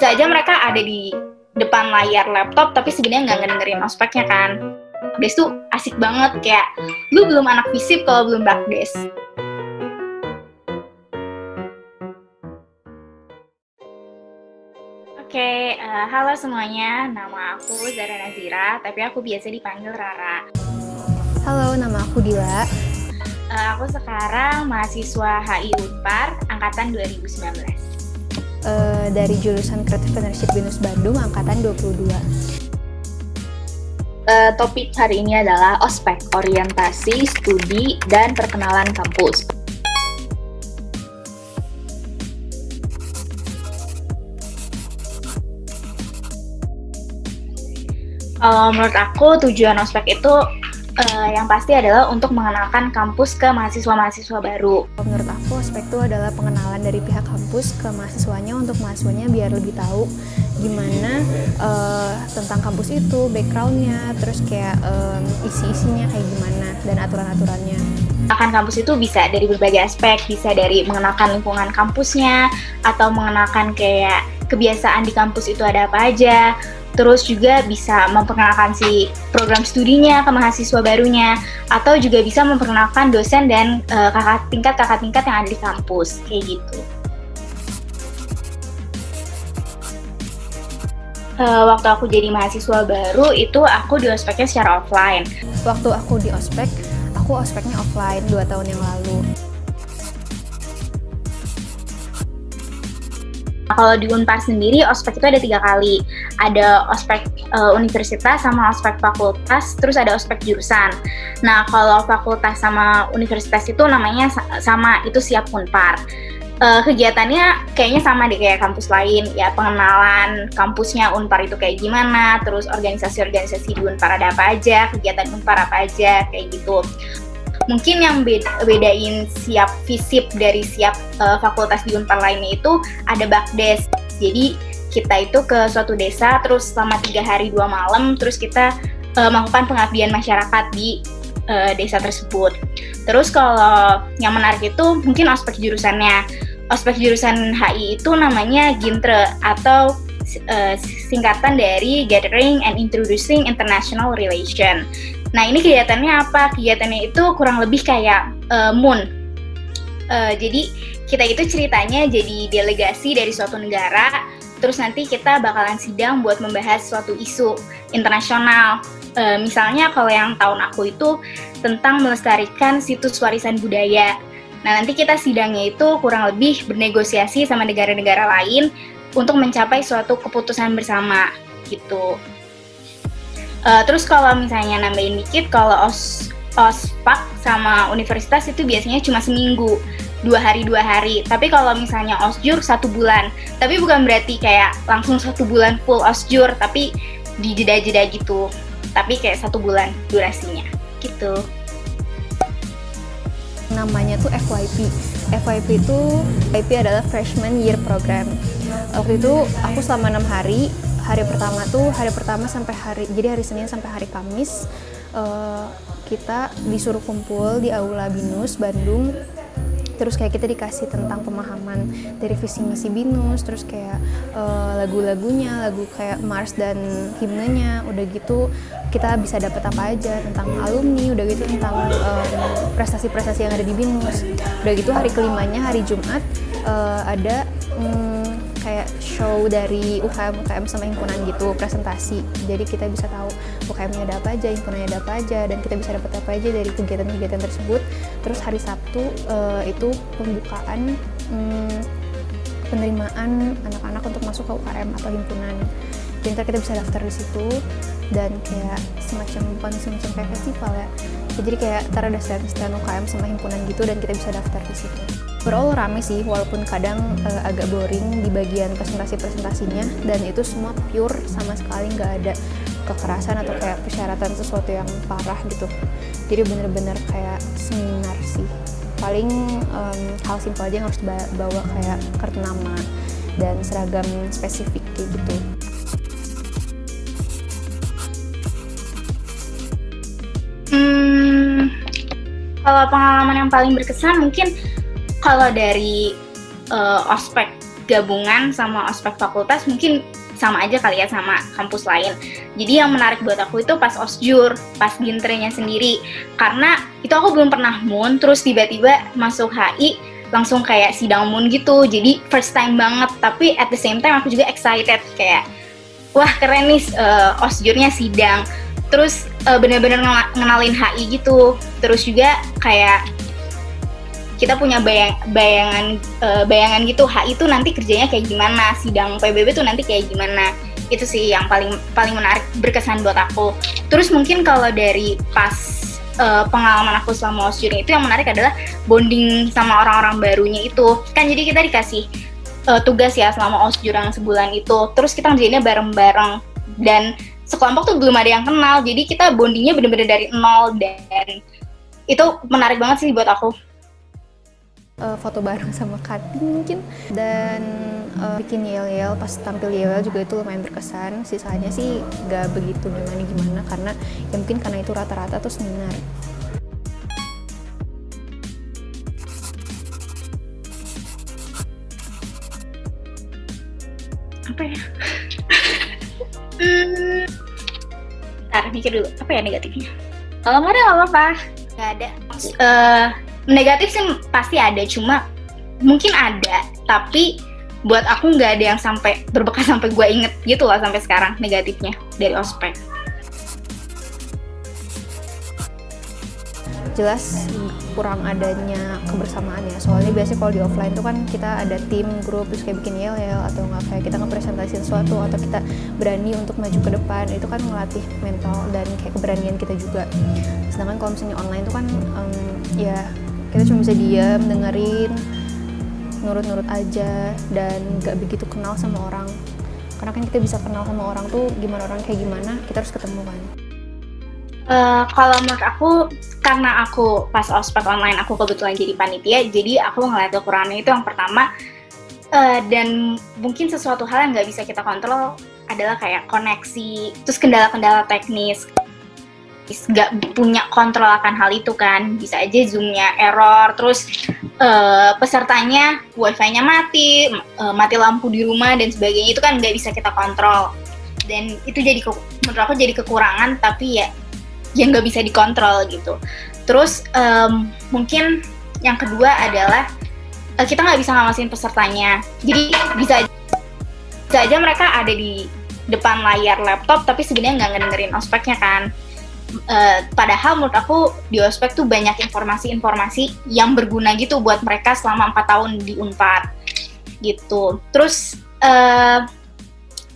bisa aja mereka ada di depan layar laptop tapi sebenarnya nggak ngedengerin ospeknya kan Bakdes tuh asik banget kayak lu belum anak fisip kalau belum Bakdes Oke, okay, uh, eh, halo semuanya. Nama aku Zara Nazira, tapi aku biasa dipanggil Rara. Halo, nama aku Dila. Uh, aku sekarang mahasiswa HI Unpar, angkatan 2019. Uh, eh, dari jurusan Creative Partnership Binus Bandung, angkatan 22. Uh, topik hari ini adalah ospek, orientasi, studi, dan perkenalan kampus. Kalau menurut aku tujuan ospek itu uh, yang pasti adalah untuk mengenalkan kampus ke mahasiswa-mahasiswa baru. Menurut aku ospek itu adalah pengenalan dari pihak kampus ke mahasiswanya untuk mahasiswanya biar lebih tahu gimana uh, tentang kampus itu, backgroundnya, terus kayak um, isi-isinya kayak gimana dan aturan-aturannya. Akan kampus itu bisa dari berbagai aspek, bisa dari mengenalkan lingkungan kampusnya atau mengenalkan kayak kebiasaan di kampus itu ada apa aja, terus juga bisa memperkenalkan si program studinya ke mahasiswa barunya atau juga bisa memperkenalkan dosen dan uh, kakak tingkat kakak tingkat yang ada di kampus kayak gitu. Uh, waktu aku jadi mahasiswa baru itu aku di ospeknya secara offline. Waktu aku di ospek, aku ospeknya offline dua tahun yang lalu. Kalau di Unpar sendiri, ospek itu ada tiga kali. Ada ospek uh, universitas sama ospek fakultas, terus ada ospek jurusan. Nah, kalau fakultas sama universitas itu namanya sama, itu siap Unpar. Uh, kegiatannya kayaknya sama deh kayak kampus lain ya pengenalan kampusnya Unpar itu kayak gimana terus organisasi-organisasi di Unpar ada apa aja kegiatan Unpar apa aja kayak gitu mungkin yang beda, bedain siap visip dari siap uh, fakultas di Unpar lainnya itu ada bakdes. Jadi kita itu ke suatu desa terus selama tiga hari dua malam terus kita uh, melakukan pengabdian masyarakat di uh, desa tersebut. Terus kalau yang menarik itu mungkin ospek jurusannya. Ospek jurusan HI itu namanya GINTRE atau uh, singkatan dari Gathering and Introducing International Relation. Nah ini kegiatannya apa? Kegiatannya itu kurang lebih kayak uh, moon. Uh, jadi kita itu ceritanya jadi delegasi dari suatu negara, terus nanti kita bakalan sidang buat membahas suatu isu internasional. Uh, misalnya kalau yang tahun aku itu tentang melestarikan situs warisan budaya. Nah nanti kita sidangnya itu kurang lebih bernegosiasi sama negara-negara lain untuk mencapai suatu keputusan bersama gitu. Uh, terus kalau misalnya nambahin dikit, kalau os ospak sama universitas itu biasanya cuma seminggu, dua hari dua hari. Tapi kalau misalnya osjur satu bulan, tapi bukan berarti kayak langsung satu bulan full osjur, tapi di jeda-jeda gitu. Tapi kayak satu bulan durasinya, gitu. Namanya tuh FYP. FYP itu FYP adalah Freshman Year Program. Waktu itu aku selama enam hari hari pertama tuh hari pertama sampai hari jadi hari Senin sampai hari Kamis uh, kita disuruh kumpul di Aula Binus Bandung. Terus kayak kita dikasih tentang pemahaman dari visi misi binus terus kayak uh, lagu-lagunya lagu kayak mars dan himnenya udah gitu kita bisa dapat apa aja tentang alumni udah gitu tentang prestasi-prestasi um, yang ada di binus. Udah gitu hari kelimanya hari jumat uh, ada um, kayak show dari UKM UKM sama himpunan gitu presentasi. Jadi kita bisa tahu UKM-nya ada apa aja himpunannya ada apa aja dan kita bisa dapat apa aja dari kegiatan-kegiatan tersebut. Terus hari Sabtu uh, itu pembukaan um, penerimaan anak-anak untuk masuk ke UKM atau himpunan. Jadi kita bisa daftar di situ dan kayak semacam bukan semacam kayak festival ya. Jadi kayak ntar ada stand-stand UKM sama himpunan gitu dan kita bisa daftar di situ. Overall rame sih walaupun kadang uh, agak boring di bagian presentasi-presentasinya dan itu semua pure sama sekali nggak ada kekerasan atau kayak persyaratan sesuatu yang parah gitu. Jadi bener-bener kayak seminar sih. Paling um, hal simpel aja yang harus bawa kayak kartu nama dan seragam spesifik kayak gitu kalau pengalaman yang paling berkesan mungkin kalau dari uh, ospek gabungan sama ospek fakultas mungkin sama aja kali ya sama kampus lain. Jadi yang menarik buat aku itu pas osjur, pas gintrenya sendiri. Karena itu aku belum pernah mun, terus tiba-tiba masuk HI langsung kayak sidang mun gitu. Jadi first time banget, tapi at the same time aku juga excited kayak wah keren nih uh, osjurnya sidang. Terus uh, bener-bener ngenalin HI gitu. Terus juga kayak kita punya bayang, bayangan uh, bayangan gitu. HI itu nanti kerjanya kayak gimana? Sidang PBB tuh nanti kayak gimana? Itu sih yang paling paling menarik berkesan buat aku. Terus mungkin kalau dari pas uh, pengalaman aku selama osjur itu yang menarik adalah bonding sama orang-orang barunya itu. Kan jadi kita dikasih uh, tugas ya selama osjur yang sebulan itu. Terus kita ngerjainnya bareng-bareng. Dan sekelompok tuh belum ada yang kenal. Jadi kita bondingnya bener-bener dari nol dan itu menarik banget sih buat aku. Uh, foto bareng sama cutting mungkin. Dan uh, bikin yel-yel pas tampil yel juga itu lumayan berkesan. Sisanya sih gak begitu gimana gimana karena ya mungkin karena itu rata-rata tuh seminar. Apa ya Ntar mikir dulu. Apa ya negatifnya? Kalau nggak ada nggak apa-apa. Nggak ada. Uh, negatif sih pasti ada cuma mungkin ada tapi buat aku nggak ada yang sampai berbekas sampai gue inget gitu lah sampai sekarang negatifnya dari ospek jelas kurang adanya kebersamaan ya. Soalnya biasanya kalau di offline tuh kan kita ada tim grup terus kayak bikin yel yel atau nggak kayak kita ngepresentasi sesuatu atau kita berani untuk maju ke depan itu kan melatih mental dan kayak keberanian kita juga. Sedangkan kalau misalnya online tuh kan um, ya kita cuma bisa diam dengerin nurut-nurut aja dan gak begitu kenal sama orang. Karena kan kita bisa kenal sama orang tuh gimana orang kayak gimana kita harus ketemu kan uh, kalau menurut aku karena aku pas ospek online aku kebetulan jadi panitia jadi aku ngeliat kekurangannya itu yang pertama uh, dan mungkin sesuatu hal yang nggak bisa kita kontrol adalah kayak koneksi terus kendala-kendala teknis. Nggak punya kontrol akan hal itu kan. Bisa aja zoomnya error terus uh, pesertanya wifi-nya mati uh, mati lampu di rumah dan sebagainya. Itu kan nggak bisa kita kontrol. Dan itu jadi menurut aku jadi kekurangan tapi ya yang nggak bisa dikontrol gitu. Terus um, mungkin yang kedua adalah uh, kita nggak bisa ngawasin pesertanya. Jadi bisa bisa aja mereka ada di depan layar laptop tapi sebenarnya nggak ngedengerin ospeknya kan. Uh, padahal menurut aku di ospek tuh banyak informasi-informasi yang berguna gitu buat mereka selama empat tahun di Unpad gitu. Terus uh,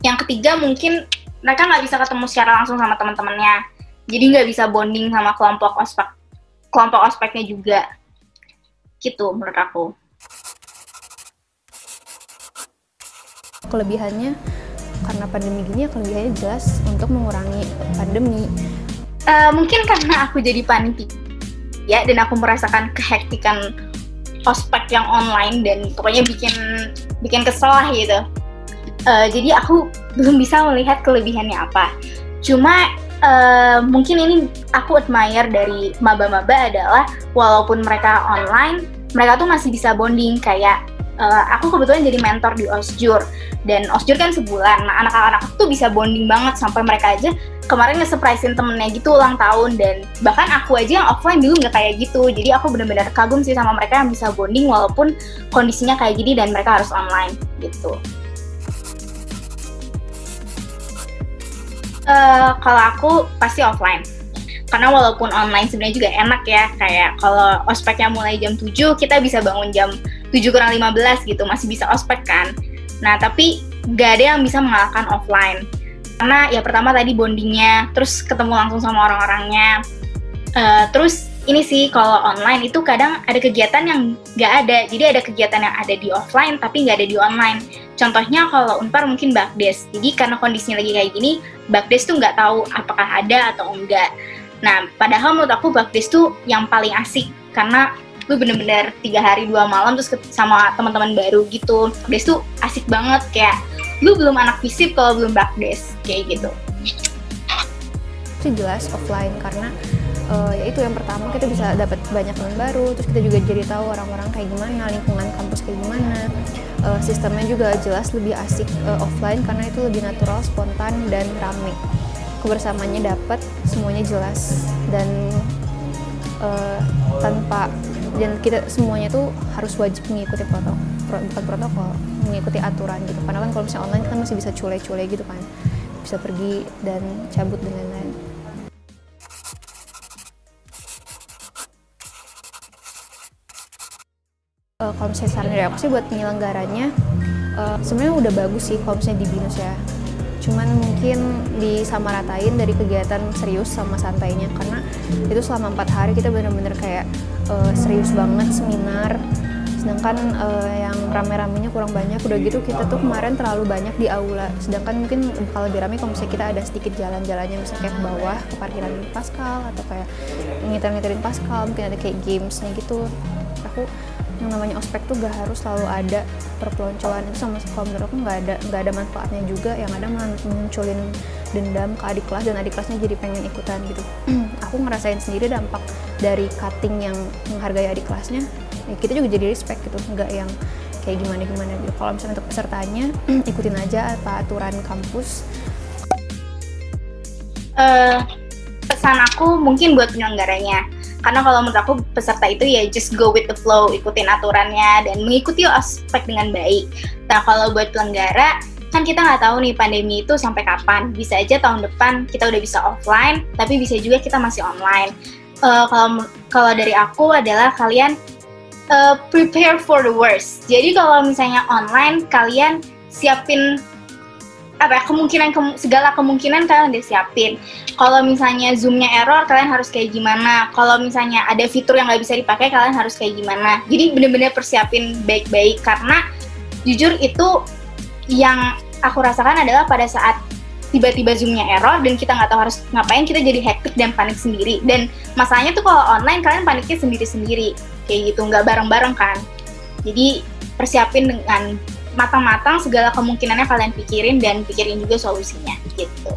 yang ketiga mungkin mereka nggak bisa ketemu secara langsung sama teman-temannya, jadi nggak bisa bonding sama kelompok ospek kelompok ospeknya juga gitu menurut aku. Kelebihannya karena pandemi gini ya kelebihannya jelas untuk mengurangi pandemi uh, mungkin karena aku jadi panitia ya dan aku merasakan kehektikan ospek yang online dan pokoknya bikin bikin kesel lah gitu. Uh, jadi aku belum bisa melihat kelebihannya apa. Cuma uh, mungkin ini aku admire dari maba-maba adalah walaupun mereka online, mereka tuh masih bisa bonding kayak uh, aku kebetulan jadi mentor di Osjur dan Osjur kan sebulan. Nah, anak-anak tuh bisa bonding banget sampai mereka aja kemarin nge-surprisein temennya gitu ulang tahun dan bahkan aku aja yang offline dulu nggak kayak gitu. Jadi aku benar-benar kagum sih sama mereka yang bisa bonding walaupun kondisinya kayak gini dan mereka harus online gitu. Uh, kalau aku pasti offline. Karena walaupun online sebenarnya juga enak ya kayak kalau ospeknya mulai jam 7 kita bisa bangun jam 7 kurang 15 gitu masih bisa ospek kan. Nah tapi gak ada yang bisa mengalahkan offline. Karena ya pertama tadi bondingnya terus ketemu langsung sama orang-orangnya. Uh, terus ini sih kalau online itu kadang ada kegiatan yang nggak ada. Jadi ada kegiatan yang ada di offline tapi nggak ada di online. Contohnya kalau unpar mungkin bakdes. Jadi karena kondisinya lagi kayak gini bakdes tuh nggak tahu apakah ada atau enggak. Nah, padahal menurut aku Baktis tuh yang paling asik. Karena lu bener-bener tiga hari dua malam terus sama teman-teman baru gitu. Bakdes tuh asik banget. Kayak lu belum anak fisip kalau belum Bakdes. Kayak gitu. Itu jelas offline karena uh, ya itu yang pertama kita bisa dapat banyak teman baru terus kita juga jadi tahu orang-orang kayak gimana lingkungan kampus kayak gimana. Uh, sistemnya juga jelas lebih asik uh, offline karena itu lebih natural, spontan dan rame. Kebersamaannya dapat, semuanya jelas dan uh, tanpa dan kita semuanya tuh harus wajib mengikuti protokol bukan protokol mengikuti aturan gitu. Karena kan kalau misalnya online kan masih bisa cule-cule gitu kan. Bisa pergi dan cabut dan lain-lain uh, kalau misalnya saran dari aku sih buat penyelenggaranya uh, sebenarnya udah bagus sih kalau misalnya di binus ya. Cuman mungkin disamaratain dari kegiatan serius sama santainya karena itu selama empat hari kita bener-bener kayak uh, serius banget seminar. Sedangkan uh, yang rame-ramenya kurang banyak. Udah gitu kita tuh kemarin terlalu banyak di aula. Sedangkan mungkin kalau lebih rame kalau misalnya kita ada sedikit jalan-jalannya misalnya kayak ke bawah ke parkiran Pascal atau kayak ngiter-ngiterin Pascal mungkin ada kayak gamesnya gitu. Aku yang namanya ospek tuh gak harus selalu ada perpeloncoan itu sama kalau menurut aku nggak ada nggak ada manfaatnya juga. Yang ada munculin dendam ke adik kelas dan adik kelasnya jadi pengen ikutan gitu. Aku ngerasain sendiri dampak dari cutting yang menghargai adik kelasnya. Ya kita juga jadi respect gitu. Nggak yang kayak gimana gimana gitu. Kalau misalnya untuk pesertanya ikutin aja apa aturan kampus. Uh, pesan aku mungkin buat penyelenggaranya karena kalau menurut aku peserta itu ya just go with the flow ikutin aturannya dan mengikuti ospek dengan baik. Nah kalau buat penyelenggara kan kita nggak tahu nih pandemi itu sampai kapan. Bisa aja tahun depan kita udah bisa offline tapi bisa juga kita masih online. Uh, kalau kalau dari aku adalah kalian uh, prepare for the worst. Jadi kalau misalnya online kalian siapin apa ya, kemungkinan ke, segala kemungkinan kalian udah siapin. Kalau misalnya zoomnya error, kalian harus kayak gimana? Kalau misalnya ada fitur yang nggak bisa dipakai, kalian harus kayak gimana? Jadi bener-bener persiapin baik-baik karena jujur itu yang aku rasakan adalah pada saat tiba-tiba zoomnya error dan kita nggak tahu harus ngapain, kita jadi hektik dan panik sendiri. Dan masalahnya tuh kalau online kalian paniknya sendiri-sendiri kayak gitu, nggak bareng-bareng kan. Jadi persiapin dengan matang-matang segala kemungkinannya kalian pikirin dan pikirin juga solusinya gitu.